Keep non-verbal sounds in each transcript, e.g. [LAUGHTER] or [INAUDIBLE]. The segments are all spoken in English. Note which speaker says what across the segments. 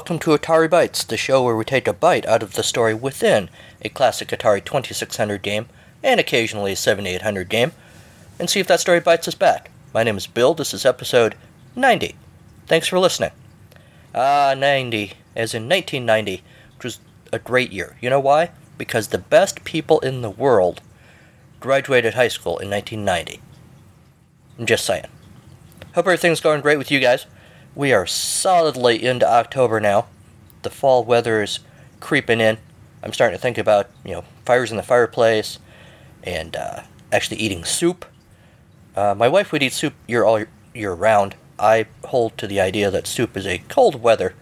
Speaker 1: Welcome to Atari Bytes, the show where we take a bite out of the story within a classic Atari 2600 game and occasionally a 7800 game, and see if that story bites us back. My name is Bill, this is episode 90. Thanks for listening. Ah, 90, as in 1990, which was a great year. You know why? Because the best people in the world graduated high school in 1990. I'm just saying. Hope everything's going great with you guys. We are solidly into October now. The fall weather is creeping in. I'm starting to think about, you know, fires in the fireplace and uh, actually eating soup. Uh, my wife would eat soup year all year round. I hold to the idea that soup is a cold weather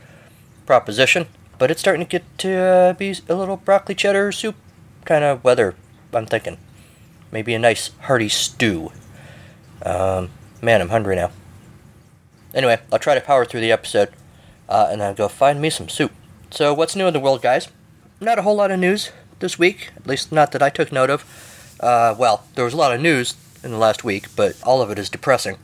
Speaker 1: proposition, but it's starting to get to uh, be a little broccoli cheddar soup kind of weather. I'm thinking maybe a nice hearty stew. Um, man, I'm hungry now. Anyway, I'll try to power through the episode, uh, and then go find me some soup. So, what's new in the world, guys? Not a whole lot of news this week, at least not that I took note of. Uh, well, there was a lot of news in the last week, but all of it is depressing.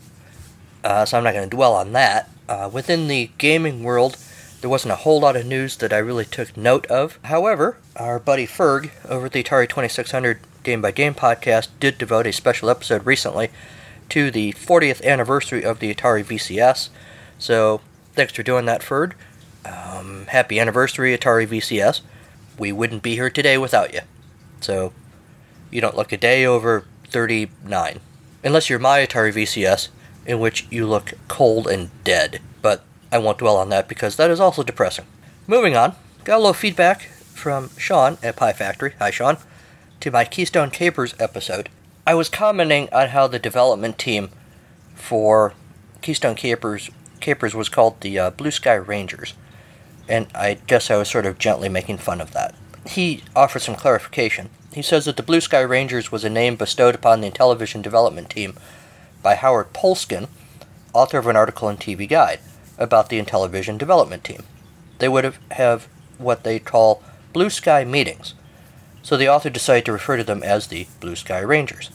Speaker 1: Uh, so I'm not going to dwell on that. Uh, within the gaming world, there wasn't a whole lot of news that I really took note of. However, our buddy Ferg over at the Atari 2600 Game by Game podcast did devote a special episode recently to the 40th anniversary of the Atari VCS. So, thanks for doing that, Ferg. Um, happy anniversary, Atari VCS. We wouldn't be here today without you. So, you don't look a day over 39. Unless you're my Atari VCS, in which you look cold and dead. But I won't dwell on that because that is also depressing. Moving on, got a little feedback from Sean at Pie Factory. Hi, Sean. To my Keystone Kapers episode. I was commenting on how the development team for Keystone Kapers Kapers was called the uh, Blue Sky Rangers, and I guess I was sort of gently making fun of that. He offered some clarification. He says that the Blue Sky Rangers was a name bestowed upon the Intellivision development team by Howard Polskin, author of an article in TV Guide about the Intellivision development team. They would have, have what they call Blue Sky meetings so the author decided to refer to them as the Blue Sky Rangers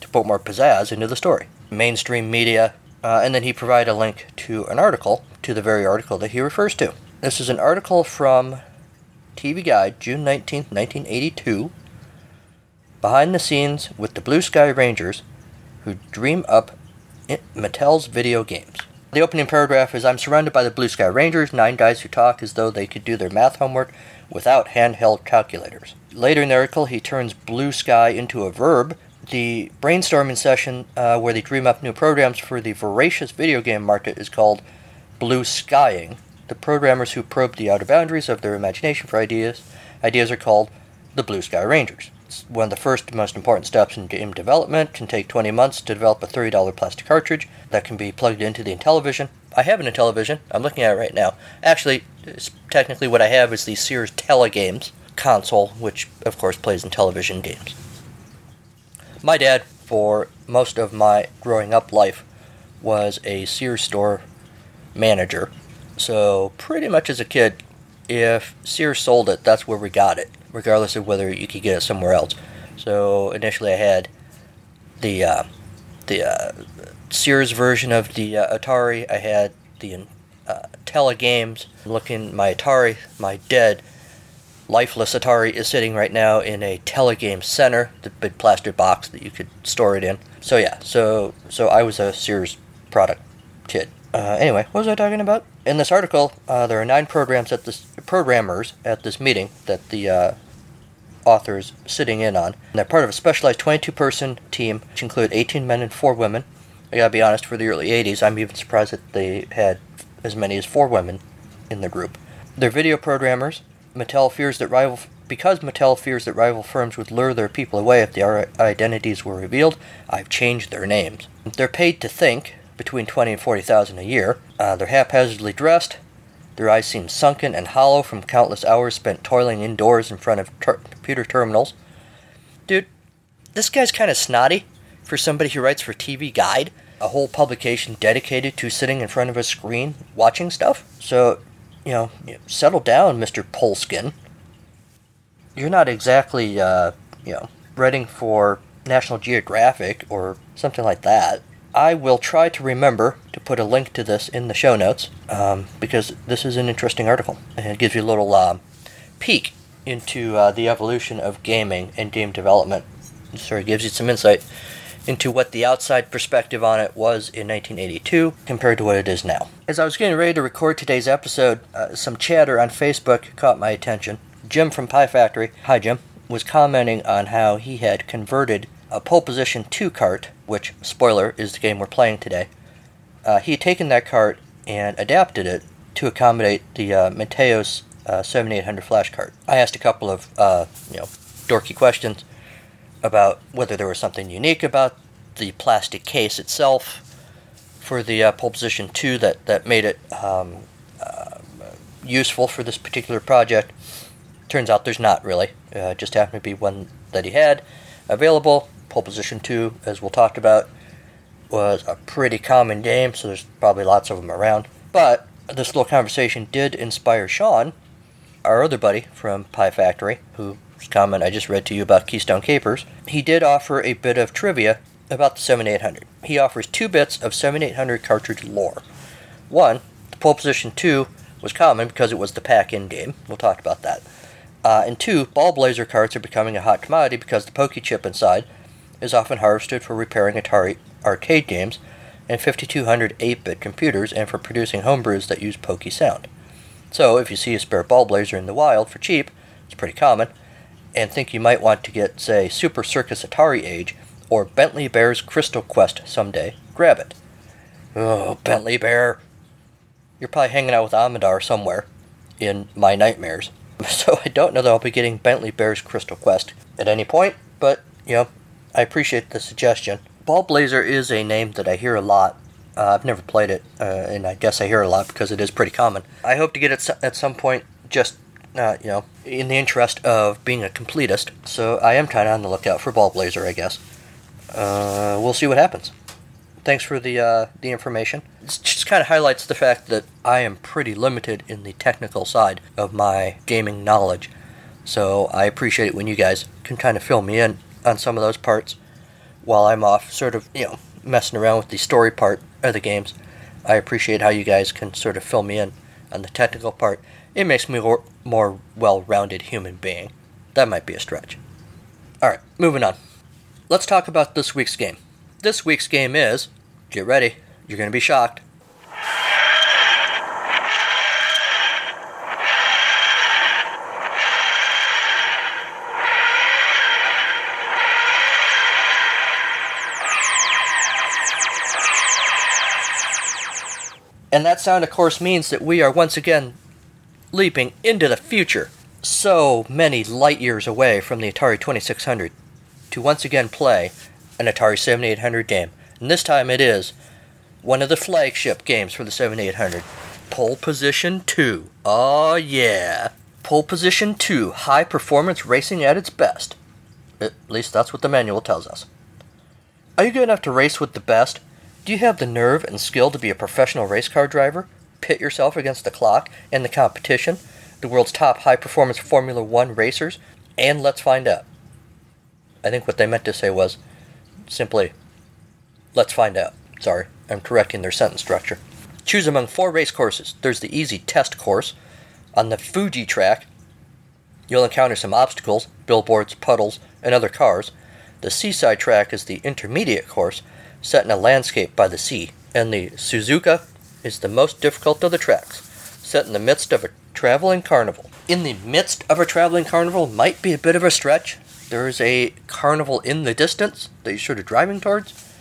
Speaker 1: to put more pizzazz into the story. Mainstream media, uh, and then he provided a link to an article, to the very article that he refers to. This is an article from TV Guide, June 19, 1982. Behind the scenes with the Blue Sky Rangers who dream up Mattel's video games. The opening paragraph is I'm surrounded by the Blue Sky Rangers, nine guys who talk as though they could do their math homework without handheld calculators. Later in the article, he turns blue sky into a verb. The brainstorming session uh, where they dream up new programs for the voracious video game market is called blue skying. The programmers who probe the outer boundaries of their imagination for ideas ideas are called the Blue Sky Rangers. One of the first most important steps in game development. Can take 20 months to develop a $30 plastic cartridge that can be plugged into the Intellivision. I have an Intellivision. I'm looking at it right now. Actually, technically what I have is the Sears Telegames console, which of course plays Intellivision games. My dad, for most of my growing up life, was a Sears store manager. So pretty much as a kid, if Sears sold it, that's where we got it, regardless of whether you could get it somewhere else. So initially, I had the uh, the uh, Sears version of the uh, Atari. I had the uh, Telegames. Looking my Atari, my dead, lifeless Atari is sitting right now in a Telegame Center, the big plastic box that you could store it in. So yeah, so so I was a Sears product kid. Uh, anyway, what was I talking about? In this article, uh, there are nine programs at this programmers at this meeting that the uh, authors sitting in on. And they're part of a specialized 22-person team, which include 18 men and four women. I gotta be honest, for the early 80s, I'm even surprised that they had as many as four women in the group. They're video programmers. Mattel fears that rival because Mattel fears that rival firms would lure their people away if their identities were revealed. I've changed their names. They're paid to think, between twenty and forty thousand a year. Uh, they're haphazardly dressed. Their eyes seem sunken and hollow from countless hours spent toiling indoors in front of ter- computer terminals. Dude, this guy's kind of snotty for somebody who writes for TV Guide, a whole publication dedicated to sitting in front of a screen watching stuff. So, you know, settle down, Mr. Polskin. You're not exactly, uh, you know, writing for National Geographic or something like that. I will try to remember to put a link to this in the show notes um, because this is an interesting article. And it gives you a little uh, peek into uh, the evolution of gaming and game development. It sort of gives you some insight into what the outside perspective on it was in 1982 compared to what it is now. As I was getting ready to record today's episode, uh, some chatter on Facebook caught my attention. Jim from Pie Factory, hi Jim, was commenting on how he had converted a pole position 2 cart, which, spoiler, is the game we're playing today. Uh, he had taken that cart and adapted it to accommodate the uh, Mateos uh, 7800 flash cart. I asked a couple of, uh, you know, dorky questions about whether there was something unique about the plastic case itself for the uh, pole position 2 that, that made it um, uh, useful for this particular project. Turns out there's not really. Just happened to be one that he had available. Pole Position 2, as we'll talk about, was a pretty common game, so there's probably lots of them around. But this little conversation did inspire Sean, our other buddy from Pie Factory, whose comment I just read to you about Keystone Kapers. He did offer a bit of trivia about the 7800. He offers two bits of 7800 cartridge lore. One, the Pole Position 2 was common because it was the pack-in game. We'll talk about that. Uh, and two, Ballblazer carts are becoming a hot commodity because the pokey chip inside is often harvested for repairing Atari arcade games and 5200 8-bit computers and for producing homebrews that use pokey sound. So if you see a spare Ballblazer in the wild for cheap, it's pretty common, and think you might want to get, say, Super Circus Atari Age or Bentley Bear's Crystal Quest someday, grab it. Oh, Bentley Bear. You're probably hanging out with Amidar somewhere in my nightmares. [LAUGHS] So I don't know that I'll be getting Bentley Bear's Crystal Quest at any point, but, you know, I appreciate the suggestion. Ballblazer is a name that I hear a lot. Uh, I've never played it, uh, and I guess I hear a lot because it is pretty common. I hope to get it at some point, just uh, you know, in the interest of being a completist. So I am kind of on the lookout for Ballblazer, I guess. Uh, we'll see what happens. Thanks for the uh, the information. It just kind of highlights the fact that I am pretty limited in the technical side of my gaming knowledge. So I appreciate it when you guys can kind of fill me in on some of those parts while I'm off, sort of, you know, messing around with the story part of the games. I appreciate how you guys can sort of fill me in on the technical part. It makes me a more well rounded human being. That might be a stretch. Alright, moving on. Let's talk about this week's game. This week's game is get ready, you're going to be shocked. And that sound, of course, means that we are once again leaping into the future, so many light years away from the Atari 2600, to once again play an Atari 7800 game. And this time it is one of the flagship games for the 7800 Pole Position 2. Oh, yeah. Pole Position 2, high performance racing at its best. At least that's what the manual tells us. Are you good enough to race with the best? Do you have the nerve and skill to be a professional race car driver? Pit yourself against the clock and the competition, the world's top high performance Formula One racers, and let's find out. I think what they meant to say was simply, let's find out. Sorry, I'm correcting their sentence structure. Choose among four race courses. There's the easy test course. On the Fuji track, you'll encounter some obstacles, billboards, puddles, and other cars. The seaside track is the intermediate course set in a landscape by the sea, and the Suzuka is the most difficult of the tracks, set in the midst of a traveling carnival. In the midst of a traveling carnival might be a bit of a stretch. There is a carnival in the distance that you're sort of driving towards.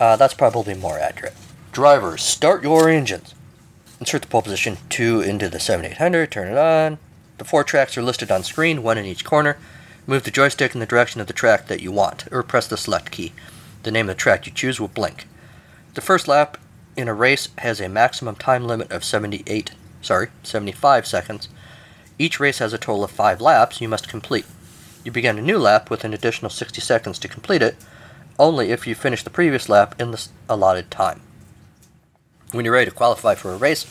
Speaker 1: Uh, that's probably more accurate. Drivers, start your engines. Insert the pole position 2 into the 7800, turn it on. The four tracks are listed on screen, one in each corner. Move the joystick in the direction of the track that you want, or press the select key. The name of the track you choose will blink. The first lap in a race has a maximum time limit of 78, sorry, 75 seconds. Each race has a total of 5 laps you must complete. You begin a new lap with an additional 60 seconds to complete it, only if you finish the previous lap in the allotted time. When you're ready to qualify for a race,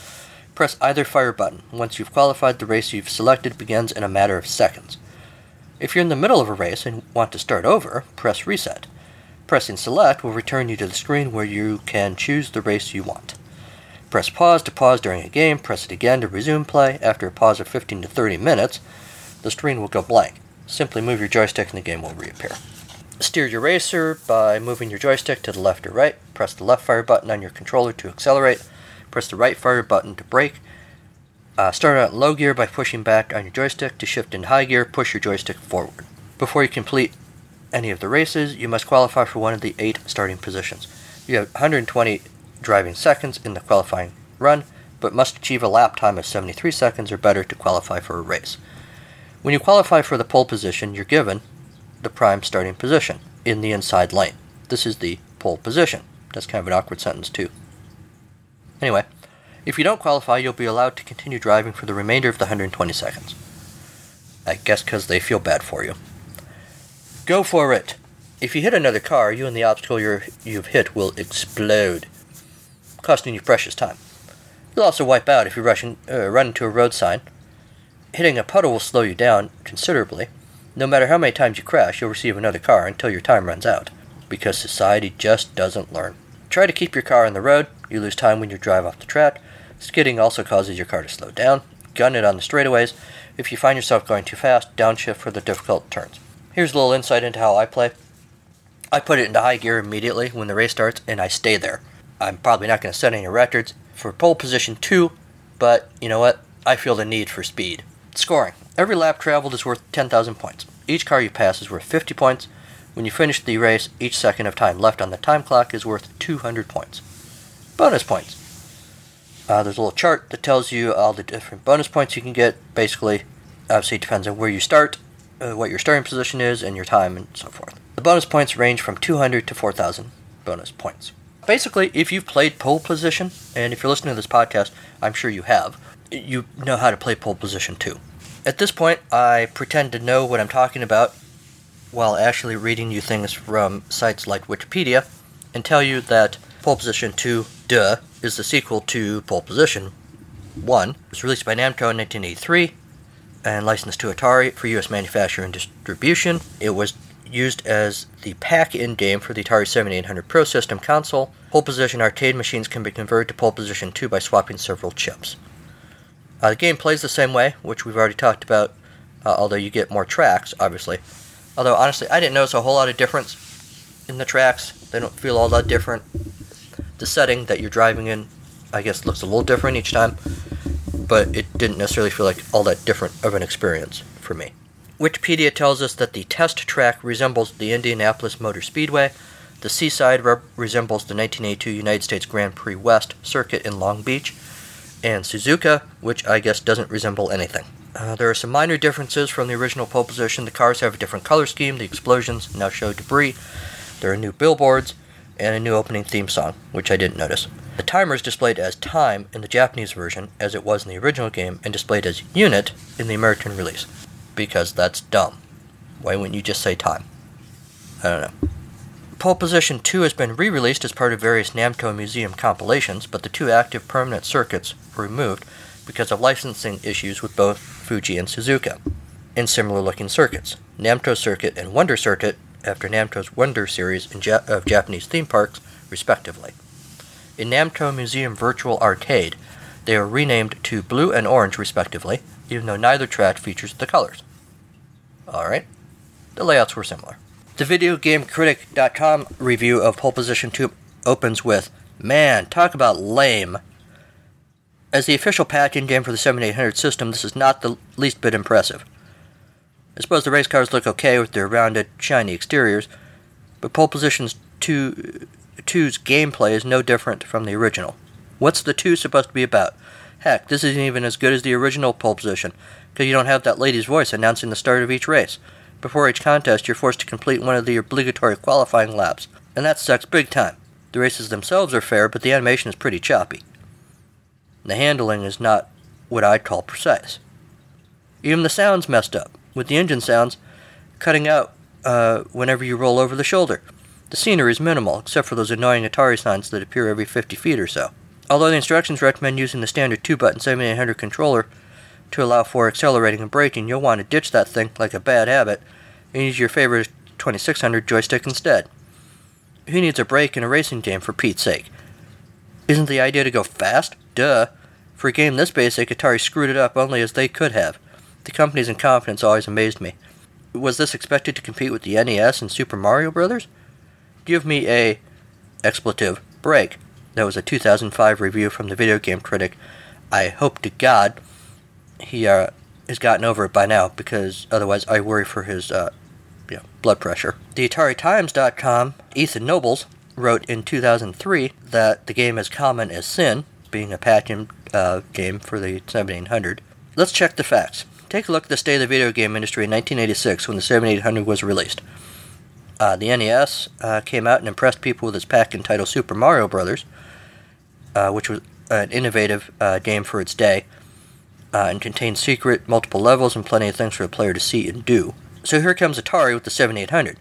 Speaker 1: press either fire button. Once you've qualified, the race you've selected begins in a matter of seconds. If you're in the middle of a race and want to start over, press reset. Pressing select will return you to the screen where you can choose the race you want. Press pause to pause during a game, press it again to resume play. After a pause of 15 to 30 minutes, the screen will go blank. Simply move your joystick and the game will reappear. Steer your racer by moving your joystick to the left or right. Press the left fire button on your controller to accelerate. Press the right fire button to brake. Uh, start out in low gear by pushing back on your joystick. To shift in high gear, push your joystick forward. Before you complete any of the races, you must qualify for one of the eight starting positions. You have 120 driving seconds in the qualifying run, but must achieve a lap time of 73 seconds or better to qualify for a race. When you qualify for the pole position, you're given the prime starting position in the inside lane. This is the pole position. That's kind of an awkward sentence, too. Anyway, if you don't qualify, you'll be allowed to continue driving for the remainder of the 120 seconds. I guess because they feel bad for you. Go for it! If you hit another car, you and the obstacle you you've hit will explode, costing you precious time. You'll also wipe out if you rush in, uh, run into a road sign. Hitting a puddle will slow you down considerably. No matter how many times you crash, you'll receive another car until your time runs out, because society just doesn't learn. Try to keep your car on the road. You lose time when you drive off the track. Skidding also causes your car to slow down. Gun it on the straightaways. If you find yourself going too fast, downshift for the difficult turns. Here's a little insight into how I play. I put it into high gear immediately when the race starts, and I stay there. I'm probably not going to set any records for pole position 2, but you know what? I feel the need for speed. Scoring. Every lap traveled is worth 10,000 points. Each car you pass is worth 50 points. When you finish the race, each second of time left on the time clock is worth 200 points. Bonus points. Uh, there's a little chart that tells you all the different bonus points you can get. Basically, obviously, it depends on where you start uh, what your starting position is and your time and so forth. The bonus points range from 200 to 4,000 bonus points. Basically, if you've played pole position, and if you're listening to this podcast, I'm sure you have, you know how to play pole position too. At this point, I pretend to know what I'm talking about while actually reading you things from sites like Wikipedia and tell you that Pole Position 2, duh, is the sequel to Pole Position 1. It was released by Namco in 1983 and licensed to Atari for U.S. manufacture and distribution. It was used as the pack-in game for the Atari 7800 Pro System console. Pole position arcade machines can be converted to pole position 2 by swapping several chips. Uh, the game plays the same way, which we've already talked about, uh, although you get more tracks, obviously. Although, honestly, I didn't notice a whole lot of difference in the tracks. They don't feel all that different. The setting that you're driving in, I guess, looks a little different each time but it didn't necessarily feel like all that different of an experience for me. Wikipedia tells us that the test track resembles the Indianapolis Motor Speedway. The seaside re- resembles the 1982 United States Grand Prix West circuit in Long Beach. And Suzuka, which I guess doesn't resemble anything. Uh, there are some minor differences from the original pole position. The cars have a different color scheme, the explosions now show debris. There are new billboards, and a new opening theme song, which I didn't notice. The timer is displayed as time in the Japanese version, as it was in the original game, and displayed as unit in the American release. Because that's dumb. Why wouldn't you just say time? I don't know. Pole Position 2 has been re released as part of various Namco Museum compilations, but the two active permanent circuits were removed because of licensing issues with both Fuji and Suzuka. In similar looking circuits, Namco Circuit and Wonder Circuit, after Namco's Wonder series of Japanese theme parks, respectively. In Namco Museum Virtual Arcade, they are renamed to blue and orange respectively, even though neither track features the colors. Alright, the layouts were similar. The VideoGameCritic.com review of Pole Position 2 opens with Man, talk about lame. As the official pack-in game for the 7800 system, this is not the least bit impressive. I suppose the race cars look okay with their rounded, shiny exteriors, but Pole Position's 2 2's gameplay is no different from the original. What's the 2 supposed to be about? Heck, this isn't even as good as the original pole position, because you don't have that lady's voice announcing the start of each race. Before each contest, you're forced to complete one of the obligatory qualifying laps, and that sucks big time. The races themselves are fair, but the animation is pretty choppy. The handling is not what I'd call precise. Even the sound's messed up, with the engine sounds cutting out uh, whenever you roll over the shoulder. The scenery is minimal, except for those annoying Atari signs that appear every 50 feet or so. Although the instructions recommend using the standard 2-button 7800 controller to allow for accelerating and braking, you'll want to ditch that thing like a bad habit and use your favorite 2600 joystick instead. Who needs a brake in a racing game for Pete's sake? Isn't the idea to go fast? Duh. For a game this basic, Atari screwed it up only as they could have. The company's incompetence always amazed me. Was this expected to compete with the NES and Super Mario Brothers? Give me a expletive break. That was a 2005 review from the video game critic. I hope to God he uh, has gotten over it by now because otherwise I worry for his uh, blood pressure. The AtariTimes.com, Ethan Nobles, wrote in 2003 that the game is common as sin, being a patent uh, game for the 1700. Let's check the facts. Take a look at the state of the video game industry in 1986 when the 7800 was released. Uh, the NES uh, came out and impressed people with its pack entitled Super Mario Brothers, uh, which was an innovative uh, game for its day uh, and contained secret, multiple levels, and plenty of things for the player to see and do. So here comes Atari with the 7800.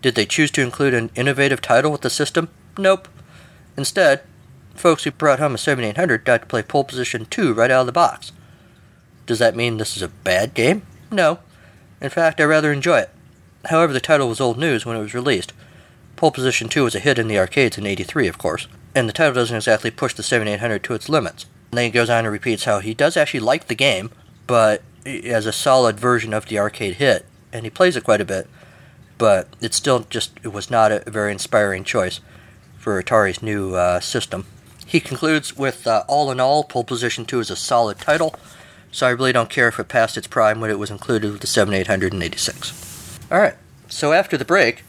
Speaker 1: Did they choose to include an innovative title with the system? Nope. Instead, folks who brought home a 7800 got to play Pole Position 2 right out of the box. Does that mean this is a bad game? No. In fact, I rather enjoy it. However, the title was old news when it was released. Pole Position 2 was a hit in the arcades in 83, of course, and the title doesn't exactly push the 7800 to its limits. And then he goes on and repeats how he does actually like the game, but as a solid version of the arcade hit, and he plays it quite a bit, but it still just it was not a very inspiring choice for Atari's new uh, system. He concludes with uh, All in all, Pole Position 2 is a solid title, so I really don't care if it passed its prime when it was included with the 7886. Alright, so after the break,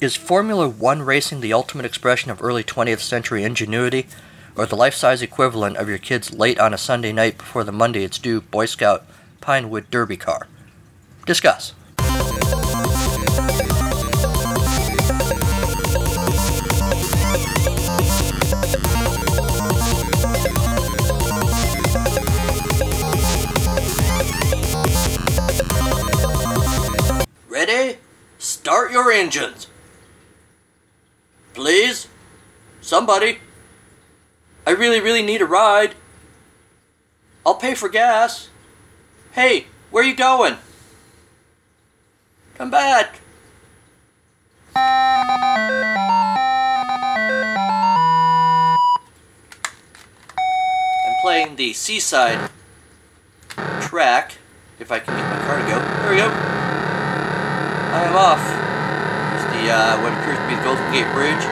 Speaker 1: is Formula One racing the ultimate expression of early 20th century ingenuity, or the life size equivalent of your kid's late on a Sunday night before the Monday it's due Boy Scout Pinewood Derby car? Discuss. Start your engines. Please? Somebody? I really, really need a ride. I'll pay for gas. Hey, where are you going? Come back. I'm playing the seaside track. If I can get my car to go. There we go. I am off. There's the uh, what appears to be the Golden Gate Bridge.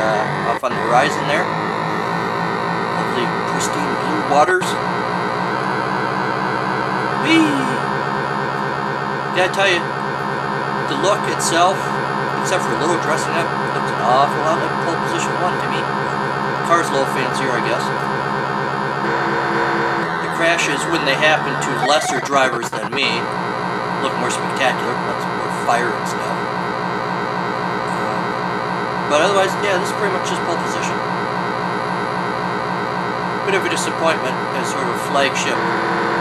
Speaker 1: Uh, off on the horizon there. Lovely pristine blue waters. Whee! Gotta tell you, the look itself, except for a little dressing up, looks an awful lot like pole position one to me. The car's a little fancier, I guess. The crashes, when they happen to lesser drivers than me, look more spectacular. Fire and stuff. Um, but otherwise, yeah, this is pretty much just pole position. Bit of a disappointment as sort of a flagship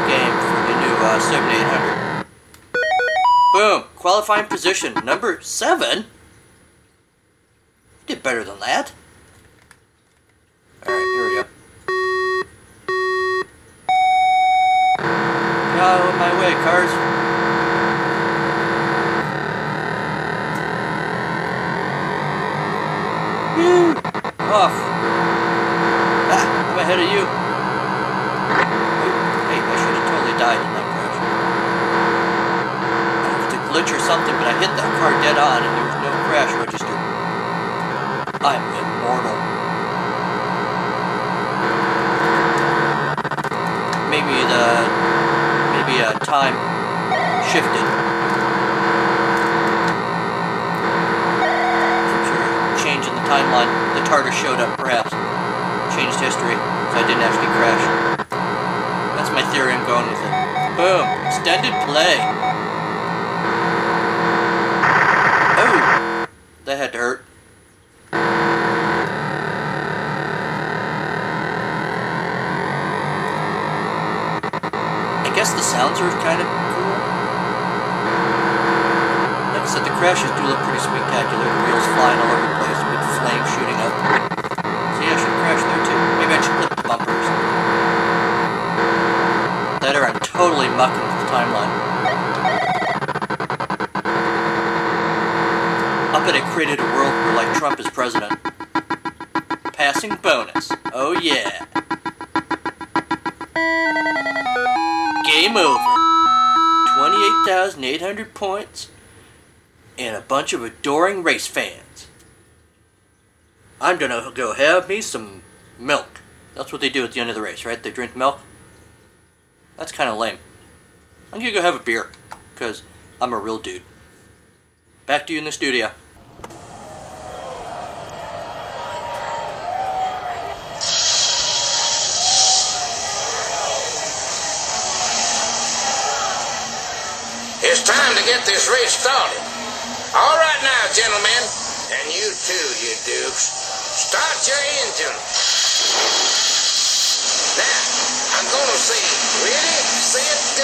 Speaker 1: game for the new uh, 7800. Boom! Qualifying position number seven. Did better than that. Woo! Off. Ah, I'm ahead of you. Hey, I should have totally died in that crash. I it's a glitch or something, but I hit that car dead on and there was no crash registered. I'm immortal. Maybe the maybe uh, time shifted. Timeline. The TARDIS showed up, perhaps. Changed history, so I didn't actually crash. That's my theory. I'm going with it. Boom! Extended play. Oh, that had to hurt. I guess the sounds are kind of cool. Like I said, the crashes do look pretty spectacular. Wheels flying all over shooting up. Yeah, I should crash there too. Maybe I should clip the bumpers. Or I'm totally mucking with the timeline. I bet it created a world where like Trump is president. Passing bonus. Oh yeah. Game over. 28,800 points and a bunch of adoring race fans. I'm gonna go have me some milk. That's what they do at the end of the race, right? They drink milk. That's kind of lame. I'm gonna go have a beer, because I'm a real dude. Back to you in the studio.
Speaker 2: It's time to get this race started. All right now, gentlemen, and you too, you dukes, start your engine. Now, I'm gonna say ready, set,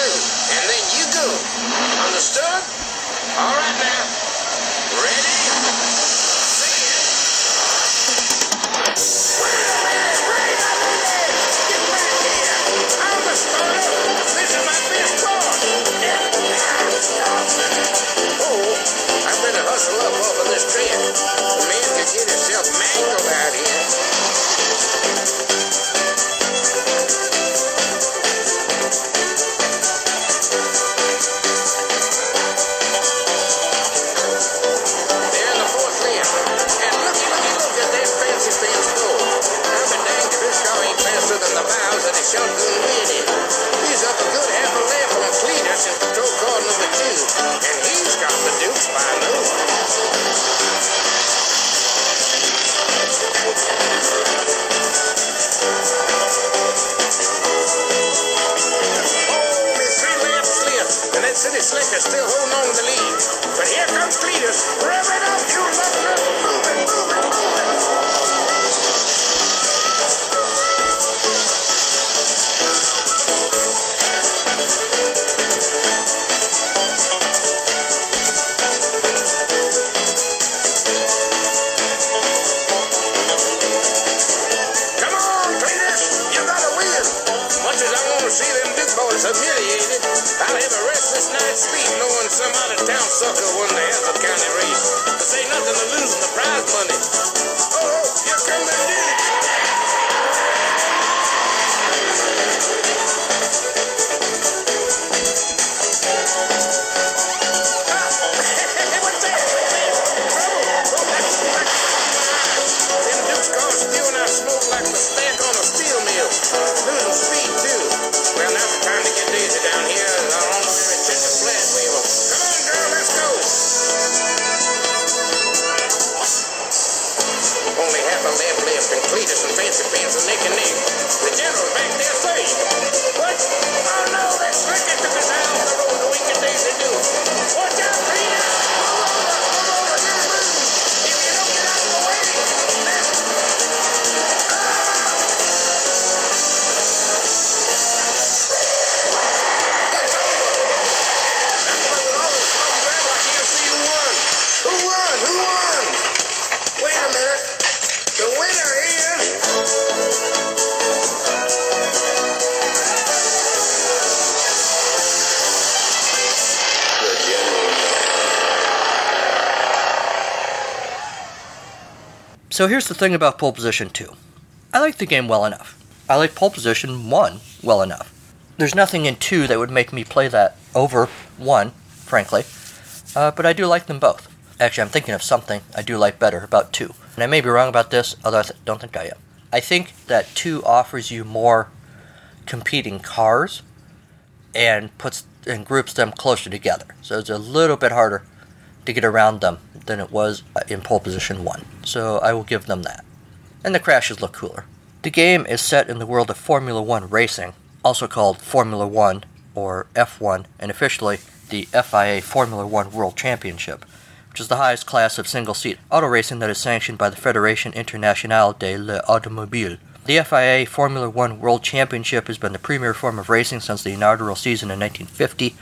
Speaker 2: A lap left, and Cletus and Fancy Pants and Nick and neck. The general's back there saying, What? Oh, no, that cricket took
Speaker 1: So here's the thing about pole position 2. I like the game well enough. I like pole position 1 well enough. There's nothing in 2 that would make me play that over 1, frankly. Uh, but I do like them both. Actually, I'm thinking of something I do like better about 2. And I may be wrong about this, although I th- don't think I am. I think that 2 offers you more competing cars and puts and groups them closer together. So it's a little bit harder to get around them than it was uh, in pole position 1. So I will give them that. And the crashes look cooler. The game is set in the world of Formula 1 racing, also called Formula 1 or F1, and officially the FIA Formula 1 World Championship, which is the highest class of single seat auto racing that is sanctioned by the Fédération Internationale de l'Automobile. The FIA Formula 1 World Championship has been the premier form of racing since the inaugural season in 1950,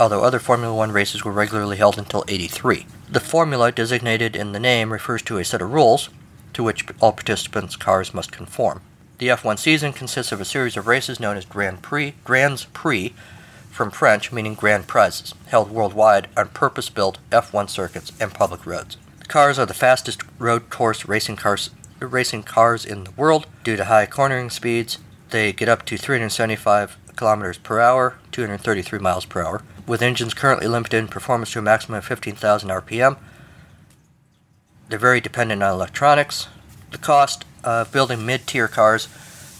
Speaker 1: although other Formula 1 races were regularly held until 83. The formula designated in the name refers to a set of rules to which all participants' cars must conform. The F1 season consists of a series of races known as Grand Prix, Grands Prix, from French meaning grand prizes, held worldwide on purpose built F1 circuits and public roads. The cars are the fastest road course racing cars racing cars in the world due to high cornering speeds. They get up to 375 kilometers per hour, 233 miles per hour, with engines currently limited in performance to a maximum of 15,000 RPM. They're very dependent on electronics. The cost of building mid-tier cars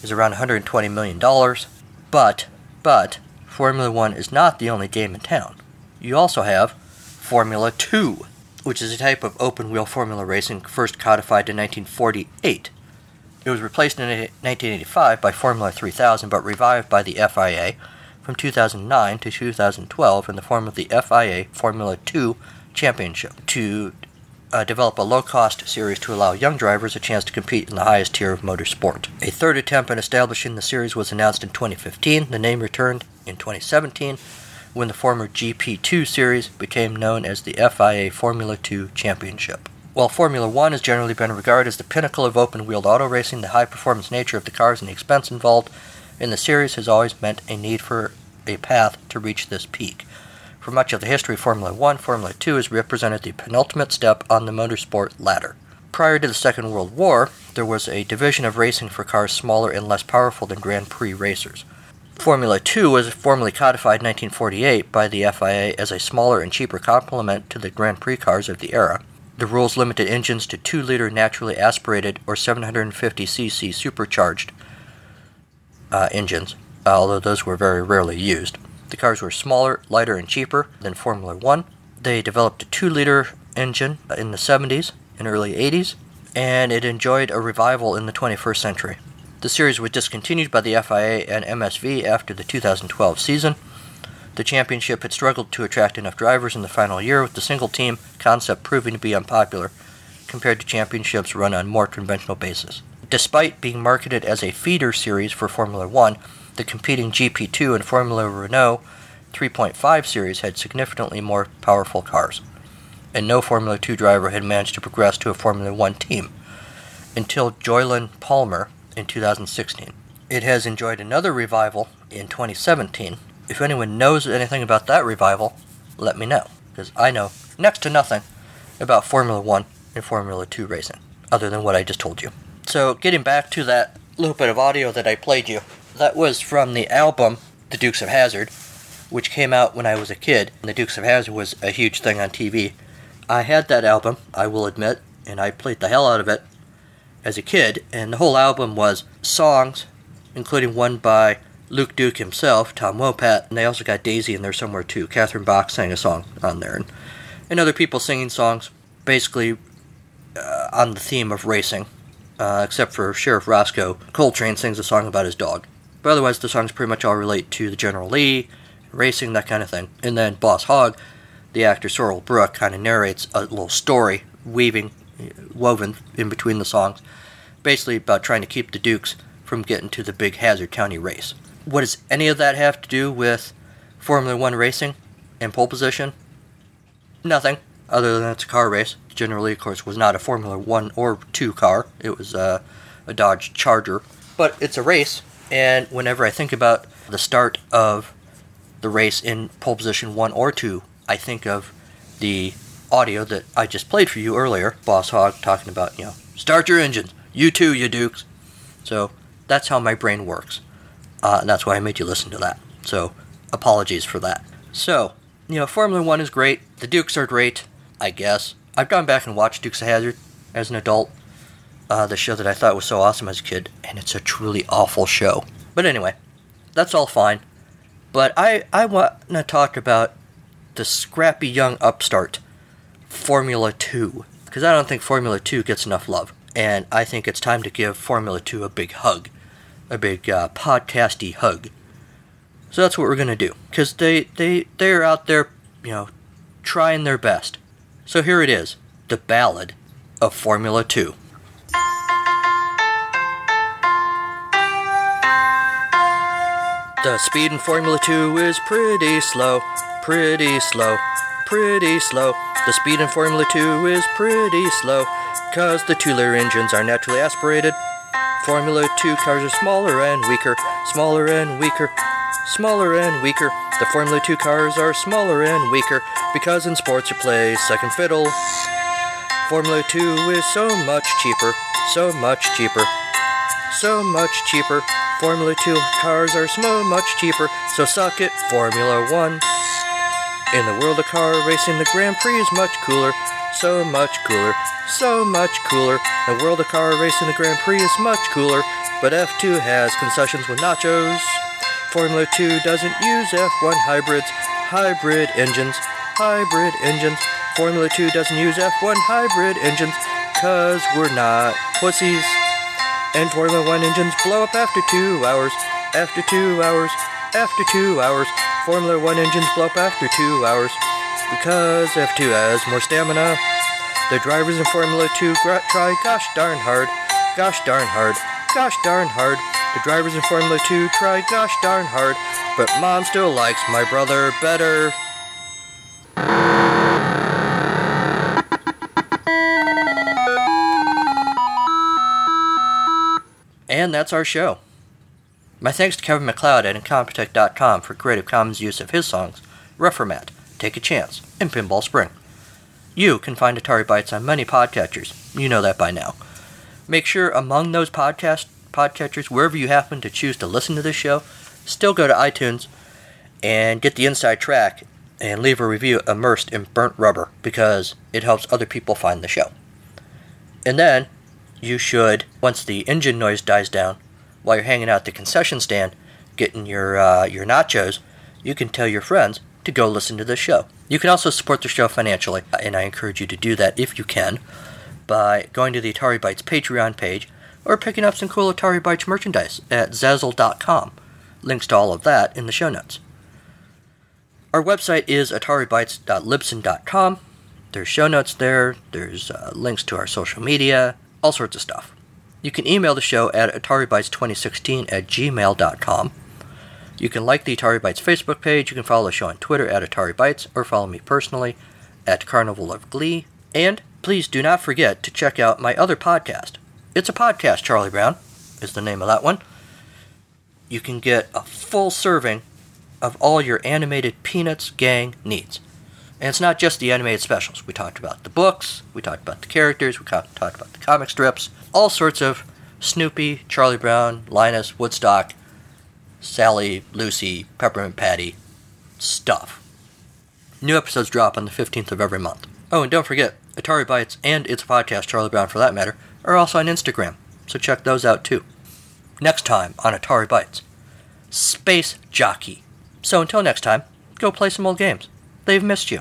Speaker 1: is around 120 million dollars, but but Formula 1 is not the only game in town. You also have Formula 2, which is a type of open wheel formula racing first codified in 1948. It was replaced in 1985 by Formula 3000 but revived by the FIA from 2009 to 2012 in the form of the FIA Formula 2 Championship to uh, develop a low cost series to allow young drivers a chance to compete in the highest tier of motorsport. A third attempt at establishing the series was announced in 2015. The name returned in 2017 when the former GP2 series became known as the FIA Formula 2 Championship. While Formula 1 has generally been regarded as the pinnacle of open wheeled auto racing, the high performance nature of the cars and the expense involved in the series has always meant a need for a path to reach this peak. For much of the history of Formula 1, Formula 2 has represented the penultimate step on the motorsport ladder. Prior to the Second World War, there was a division of racing for cars smaller and less powerful than Grand Prix racers. Formula 2 was formally codified in 1948 by the FIA as a smaller and cheaper complement to the Grand Prix cars of the era. The rules limited engines to 2 liter naturally aspirated or 750cc supercharged uh, engines, although those were very rarely used. The cars were smaller, lighter, and cheaper than Formula 1. They developed a 2 liter engine in the 70s and early 80s, and it enjoyed a revival in the 21st century. The series was discontinued by the FIA and MSV after the 2012 season. The championship had struggled to attract enough drivers in the final year, with the single team concept proving to be unpopular compared to championships run on more conventional basis. Despite being marketed as a feeder series for Formula 1, the competing GP2 and Formula Renault 3.5 series had significantly more powerful cars, and no Formula 2 driver had managed to progress to a Formula 1 team until Jolyon Palmer in 2016. It has enjoyed another revival in 2017. If anyone knows anything about that revival, let me know, because I know next to nothing about Formula 1 and Formula 2 racing, other than what I just told you. So, getting back to that little bit of audio that I played you, that was from the album The Dukes of Hazzard, which came out when I was a kid. The Dukes of Hazzard was a huge thing on TV. I had that album, I will admit, and I played the hell out of it as a kid. And the whole album was songs, including one by Luke Duke himself, Tom Wopat, and they also got Daisy in there somewhere too. Catherine Bach sang a song on there, and, and other people singing songs, basically uh, on the theme of racing, uh, except for Sheriff Roscoe. Coltrane sings a song about his dog. But otherwise, the songs pretty much all relate to the General Lee, racing, that kind of thing. And then Boss Hogg, the actor Sorrell Booke, kind of narrates a little story, weaving, woven in between the songs, basically about trying to keep the Dukes from getting to the big Hazzard County race. What does any of that have to do with Formula One racing and pole position? Nothing, other than it's a car race. General Lee, of course, was not a Formula One or Two car. It was uh, a Dodge Charger. But it's a race, and whenever I think about the start of the race in pole position one or two, I think of the audio that I just played for you earlier, Boss Hogg talking about, you know, start your engines, you too, you Dukes. So that's how my brain works. Uh, and that's why I made you listen to that. So apologies for that. So, you know, Formula One is great. The Dukes are great, I guess. I've gone back and watched Dukes of Hazzard as an adult uh, the show that I thought was so awesome as a kid, and it's a truly awful show. But anyway, that's all fine. But I, I want to talk about the scrappy young upstart, Formula 2. Because I don't think Formula 2 gets enough love. And I think it's time to give Formula 2 a big hug. A big uh, podcasty hug. So that's what we're going to do. Because they, they, they're out there, you know, trying their best. So here it is the ballad of Formula 2. The speed in Formula 2 is pretty slow, pretty slow, pretty slow. The speed in Formula 2 is pretty slow, cause the two-liter engines are naturally aspirated. Formula 2 cars are smaller and weaker, smaller and weaker, smaller and weaker. The Formula 2 cars are smaller and weaker, because in sports you play second fiddle. Formula 2 is so much cheaper, so much cheaper, so much cheaper. Formula 2 cars are so much cheaper, so suck it, Formula 1. In the world of car racing, the Grand Prix is much cooler, so much cooler, so much cooler. The world of car racing, the Grand Prix is much cooler, but F2 has concessions with nachos. Formula 2 doesn't use F1 hybrids, hybrid engines, hybrid engines. Formula 2 doesn't use F1 hybrid engines, cause we're not pussies. And Formula 1 engines blow up after two hours, after two hours, after two hours. Formula 1 engines blow up after two hours, because F2 has more stamina. The drivers in Formula 2 gra- try gosh darn hard, gosh darn hard, gosh darn hard. The drivers in Formula 2 try gosh darn hard, but mom still likes my brother better. And that's our show. My thanks to Kevin MacLeod at Incompetech.com for Creative Commons use of his songs, Reformat, Take a Chance, and Pinball Spring. You can find Atari Bytes on many podcatchers. You know that by now. Make sure among those podcast podcatchers, wherever you happen to choose to listen to this show, still go to iTunes and get the inside track and leave a review immersed in burnt rubber because it helps other people find the show. And then you should, once the engine noise dies down, while you're hanging out at the concession stand getting your uh, your nachos, you can tell your friends to go listen to this show. You can also support the show financially, and I encourage you to do that if you can by going to the Atari Bytes Patreon page or picking up some cool Atari Bytes merchandise at Zazzle.com. Links to all of that in the show notes. Our website is ataribytes.libsyn.com. There's show notes there, there's uh, links to our social media, all sorts of stuff. You can email the show at ataribytes2016 at gmail.com. You can like the Atari Bytes Facebook page, you can follow the show on Twitter at Atari Bytes, or follow me personally at Carnival of Glee. And please do not forget to check out my other podcast. It's a podcast, Charlie Brown is the name of that one. You can get a full serving of all your animated Peanuts gang needs. And it's not just the animated specials. We talked about the books, we talked about the characters, we talked about the comic strips, all sorts of Snoopy, Charlie Brown, Linus, Woodstock, Sally, Lucy, Peppermint Patty stuff. New episodes drop on the 15th of every month. Oh, and don't forget, Atari Bytes and its podcast, Charlie Brown for that matter, are also on Instagram, so check those out too. Next time on Atari Bytes, Space Jockey. So until next time, go play some old games. They've missed you.